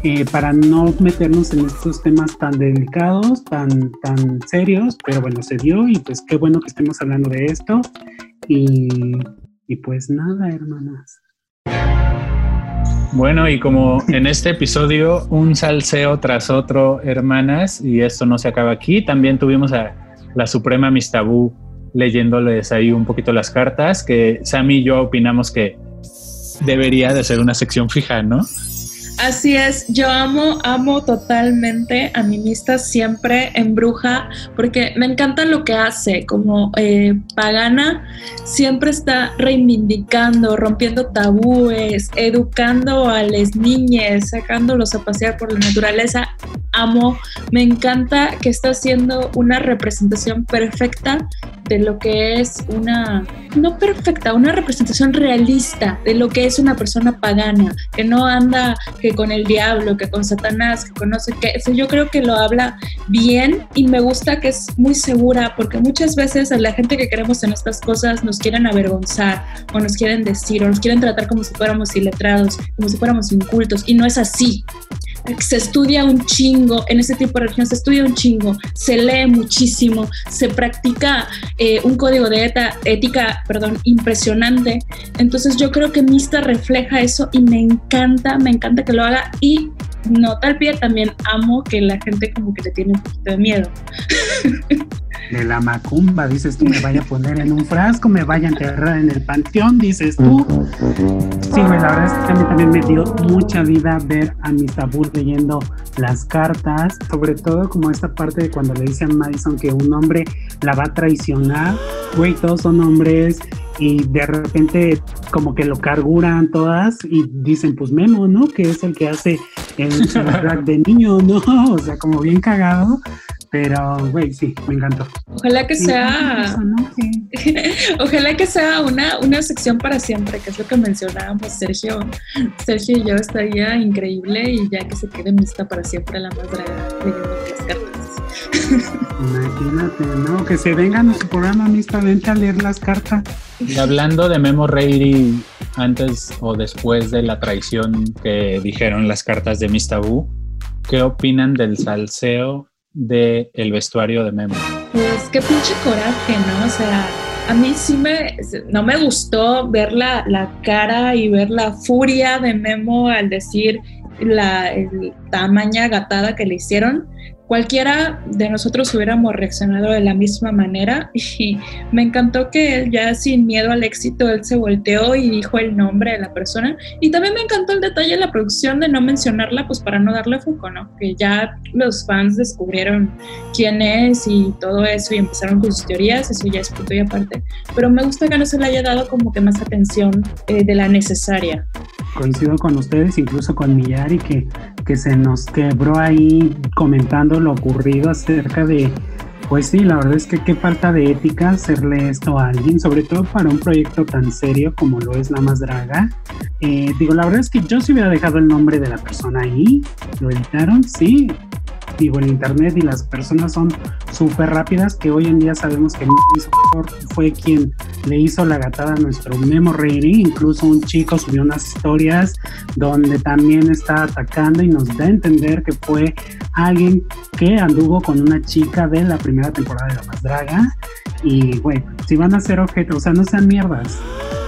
eh, para no meternos en estos temas tan delicados, tan, tan serios, pero bueno, se dio y pues qué bueno que estemos hablando de esto. Y pues nada, hermanas. Bueno, y como en este episodio, un salseo tras otro, hermanas, y esto no se acaba aquí, también tuvimos a la Suprema Mistabú leyéndoles ahí un poquito las cartas, que Sammy y yo opinamos que debería de ser una sección fija, ¿no? Así es, yo amo, amo totalmente a mi mista siempre en bruja porque me encanta lo que hace, como eh, pagana siempre está reivindicando, rompiendo tabúes, educando a las niñas, sacándolos a pasear por la naturaleza. Amo, me encanta que está haciendo una representación perfecta de lo que es una, no perfecta, una representación realista de lo que es una persona pagana, que no anda que con el diablo, que con Satanás, que conoce que eso yo creo que lo habla bien y me gusta que es muy segura porque muchas veces a la gente que queremos en estas cosas nos quieren avergonzar o nos quieren decir o nos quieren tratar como si fuéramos iletrados, como si fuéramos incultos y no es así se estudia un chingo, en ese tipo de religión se estudia un chingo, se lee muchísimo, se practica eh, un código de ética perdón, impresionante. Entonces yo creo que Mista refleja eso y me encanta, me encanta que lo haga y no tal pie también amo que la gente como que le tiene un poquito de miedo. De la macumba, dices tú, me vaya a poner en un frasco, me vaya a enterrar en el panteón, dices tú. Sí, la verdad es que mí también me dio mucha vida ver a mis tabú leyendo las cartas, sobre todo como esta parte de cuando le dice a Madison que un hombre la va a traicionar, güey, todos son hombres y de repente como que lo carguran todas y dicen pues Memo, ¿no? Que es el que hace el [laughs] track de niño, ¿no? O sea, como bien cagado. Pero, güey, sí, me encantó. Ojalá que sea. [laughs] Ojalá que sea una, una sección para siempre, que es lo que mencionábamos Sergio. Sergio y yo estaría increíble y ya que se quede mixta para siempre la más draga leyendo las cartas. [laughs] Imagínate, ¿no? Que se vengan a su programa mixta, vente a leer las cartas. Y hablando de Memo Reiri, antes o después de la traición que dijeron las cartas de Mistabu, ¿qué opinan del salseo del el vestuario de Memo. Pues qué pinche coraje, ¿no? O sea, a mí sí me, no me gustó ver la, la cara y ver la furia de Memo al decir la tamaña gatada que le hicieron cualquiera de nosotros hubiéramos reaccionado de la misma manera [laughs] y me encantó que él ya sin miedo al éxito, él se volteó y dijo el nombre de la persona y también me encantó el detalle de la producción de no mencionarla pues para no darle foco, ¿no? Que ya los fans descubrieron quién es y todo eso y empezaron con sus teorías, eso ya es punto y aparte, pero me gusta que no se le haya dado como que más atención eh, de la necesaria. Coincido con ustedes, incluso con Millari, que, que se nos quebró ahí comentando lo ocurrido acerca de, pues sí, la verdad es que qué falta de ética hacerle esto a alguien, sobre todo para un proyecto tan serio como lo es La Más Draga. Eh, digo, la verdad es que yo si hubiera dejado el nombre de la persona ahí, lo editaron, sí, digo, el internet y las personas son súper rápidas que hoy en día sabemos que fue quien le hizo la gatada a nuestro Memo Reiri, incluso un chico subió unas historias donde también está atacando y nos da a entender que fue alguien que anduvo con una chica de la primera temporada de La Más Draga y bueno, si van a ser objetos, o sea, no sean mierdas,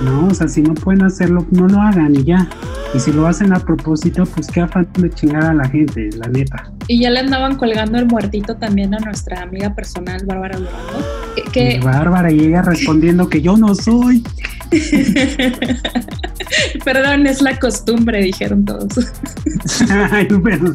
¿no? O sea, si no pueden hacerlo, no lo hagan y ya. Y si lo hacen a propósito, pues qué afán de chingar a la gente, la neta. Y ya le andaban colgando el muertito también a nuestra amiga personal, Bárbara Durango. Que, Bárbara llega respondiendo que yo no soy. [laughs] Perdón, es la costumbre, dijeron todos. [laughs] Ay, pero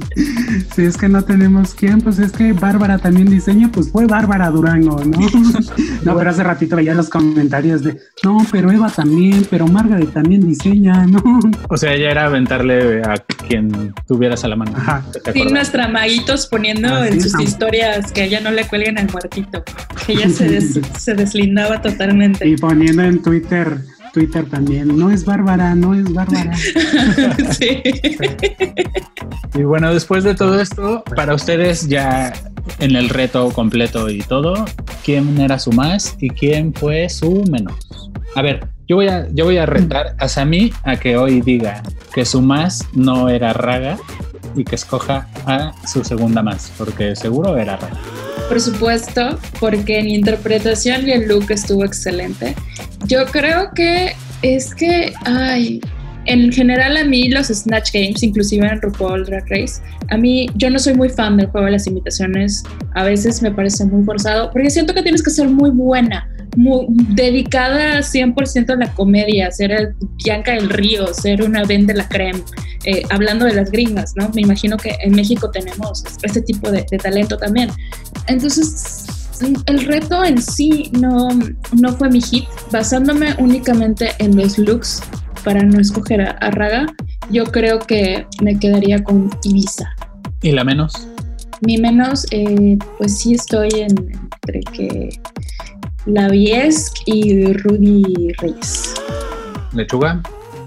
si es que no tenemos quién, pues es que Bárbara también diseña, pues fue Bárbara Durango, ¿no? [laughs] no, pero hace ratito veía los comentarios de, no, pero Eva también, pero Margaret también diseña, ¿no? O sea, ella era aventarle a quien tuvieras a la mano. Ajá. Sí, nuestra maguitos poniendo en sus historias que ella no le cuelguen al muertito, que ella se, se deslindaba totalmente. Y poniendo en Twitter Twitter también. No es Bárbara, no es Bárbara. [laughs] sí. [laughs] Y bueno, después de todo esto, para ustedes ya en el reto completo y todo, ¿quién era su más y quién fue su menos? A ver, yo voy a, yo voy a retar a Sami a que hoy diga que su más no era Raga y que escoja a su segunda más, porque seguro era Raga. Por supuesto, porque en interpretación y el look estuvo excelente. Yo creo que es que, ay, en general a mí los Snatch Games, inclusive en RuPaul Drag Race, a mí yo no soy muy fan del juego de las imitaciones, a veces me parece muy forzado, porque siento que tienes que ser muy buena, muy dedicada 100% a la comedia, ser el Bianca del Río, ser una Ben de la Creme, eh, hablando de las gringas, ¿no? Me imagino que en México tenemos este tipo de, de talento también. Entonces, el reto en sí no, no fue mi hit, basándome únicamente en los looks para no escoger a, a Raga, yo creo que me quedaría con Ibiza. ¿Y la menos? Mi menos, eh, pues sí estoy en, entre que la Viesc y Rudy Reyes. ¿Lechuga?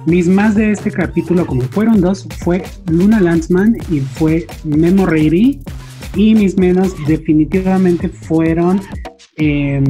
Mis más de este capítulo, como fueron dos, fue Luna Landsman y fue Memo Reiri. Y mis menos definitivamente fueron eh,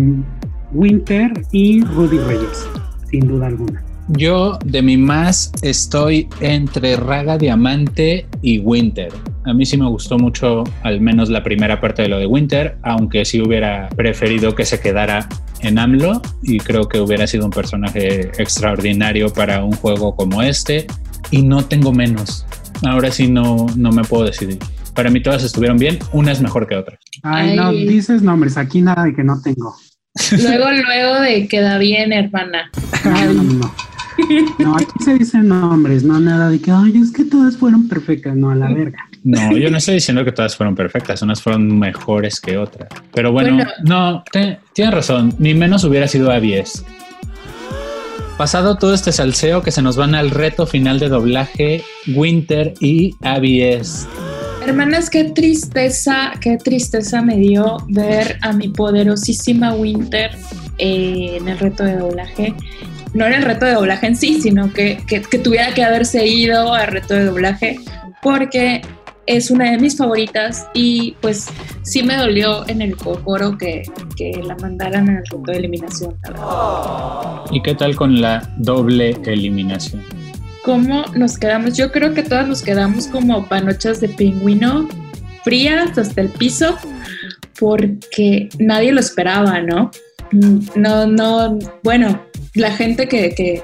Winter y Rudy Reyes, sin duda alguna. Yo de mi más estoy entre Raga Diamante y Winter. A mí sí me gustó mucho al menos la primera parte de lo de Winter, aunque sí hubiera preferido que se quedara en AMLO y creo que hubiera sido un personaje extraordinario para un juego como este y no tengo menos. Ahora sí no, no me puedo decidir. Para mí todas estuvieron bien, una es mejor que otra. Ay, no, dices nombres, aquí nada de que no tengo. Luego, luego de queda bien, hermana. Ay, no. No, aquí se dicen nombres, no nada de que, ay, es que todas fueron perfectas, no, a la verga. No, yo no estoy diciendo que todas fueron perfectas, unas fueron mejores que otras. Pero bueno, Bueno. no, te- tienes razón, mi menos hubiera sido a 10. Pasado todo este salseo que se nos van al reto final de doblaje, Winter y ABS. Hermanas, qué tristeza, qué tristeza me dio ver a mi poderosísima Winter eh, en el reto de doblaje. No era el reto de doblaje en sí, sino que, que- que tuviera que haberse ido al reto de doblaje porque es una de mis favoritas y pues sí me dolió en el cocoro que, que la mandaran al reto de eliminación. la verdad. ¿Y qué tal con la doble eliminación? ¿Cómo nos quedamos? Yo creo que todas nos quedamos como panochas de pingüino, frías hasta el piso, porque nadie lo esperaba, ¿no? No, no, bueno, la gente que, que,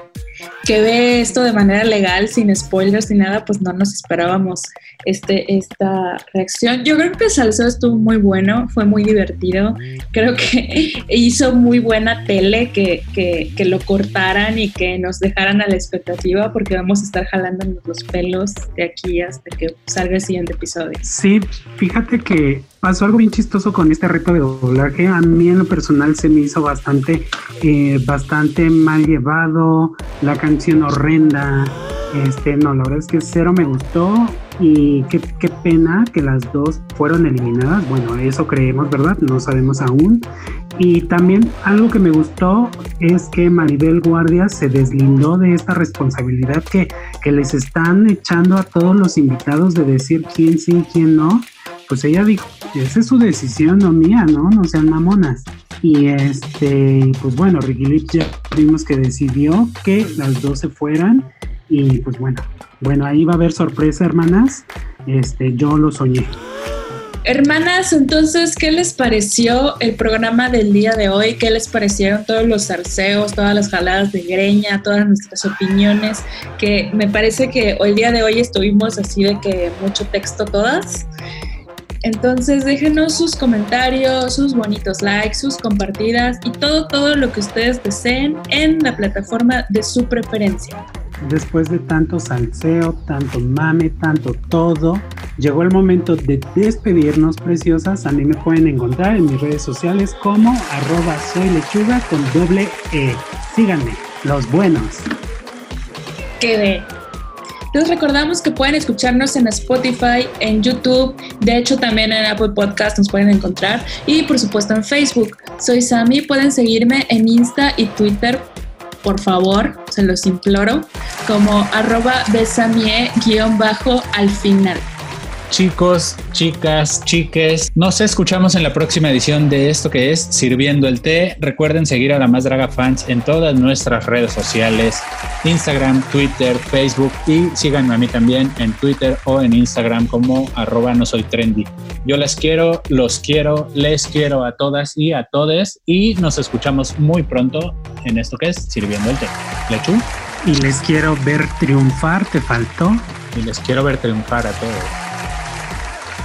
que ve esto de manera legal, sin spoilers ni nada, pues no nos esperábamos este, esta reacción. Yo creo que el estuvo muy bueno, fue muy divertido. Creo que [laughs] hizo muy buena tele que, que, que lo cortaran y que nos dejaran a la expectativa porque vamos a estar jalándonos los pelos de aquí hasta que salga el siguiente episodio. Sí, fíjate que pasó algo bien chistoso con este reto de doblaje. A mí en lo personal se me hizo bastante, eh, bastante mal llevado, la canción horrenda. Este, no, la verdad es que cero me gustó y qué, qué pena que las dos fueron eliminadas. Bueno, eso creemos, ¿verdad? No sabemos aún. Y también algo que me gustó es que Maribel Guardia se deslindó de esta responsabilidad que, que les están echando a todos los invitados de decir quién sí y quién no. Pues ella dijo, esa es su decisión, no mía, ¿no? No sean mamonas. Y este, pues bueno, Ricky Lips ya vimos que decidió que las dos se fueran. Y pues bueno, bueno, ahí va a haber sorpresa, hermanas. Este, yo lo soñé. Hermanas, entonces, ¿qué les pareció el programa del día de hoy? ¿Qué les parecieron todos los zarceos, todas las jaladas de greña, todas nuestras opiniones? Que me parece que el día de hoy estuvimos así de que mucho texto todas. Entonces déjenos sus comentarios, sus bonitos likes, sus compartidas y todo, todo lo que ustedes deseen en la plataforma de su preferencia. Después de tanto salseo, tanto mame, tanto todo, llegó el momento de despedirnos, preciosas. A mí me pueden encontrar en mis redes sociales como arroba soy lechuga con doble E. Síganme, los buenos. ve. Les recordamos que pueden escucharnos en Spotify, en YouTube, de hecho también en Apple Podcast nos pueden encontrar y por supuesto en Facebook. Soy Sami, pueden seguirme en Insta y Twitter, por favor, se los imploro, como arroba besamie guion bajo al final. Chicos, chicas, chiques, nos escuchamos en la próxima edición de esto que es Sirviendo el Té. Recuerden seguir a la Más Draga Fans en todas nuestras redes sociales, Instagram, Twitter, Facebook y síganme a mí también en Twitter o en Instagram como arroba no soy trendy. Yo las quiero, los quiero, les quiero a todas y a todes y nos escuchamos muy pronto en esto que es Sirviendo el Té. Lechu Y les quiero ver triunfar, te faltó. y les quiero ver triunfar a todos.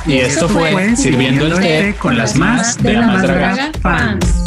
Y esto fue fue Sirviendo el Té con las más de la más draga fans.